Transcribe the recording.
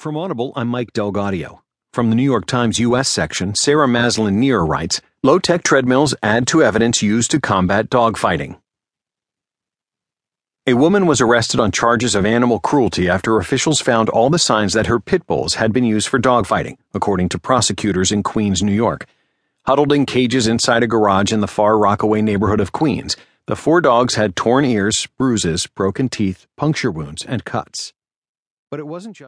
From Audible, I'm Mike DelGaudio. From the New York Times U.S. section, Sarah Maslin Nir writes Low tech treadmills add to evidence used to combat dogfighting. A woman was arrested on charges of animal cruelty after officials found all the signs that her pit bulls had been used for dogfighting, according to prosecutors in Queens, New York. Huddled in cages inside a garage in the Far Rockaway neighborhood of Queens, the four dogs had torn ears, bruises, broken teeth, puncture wounds, and cuts. But it wasn't just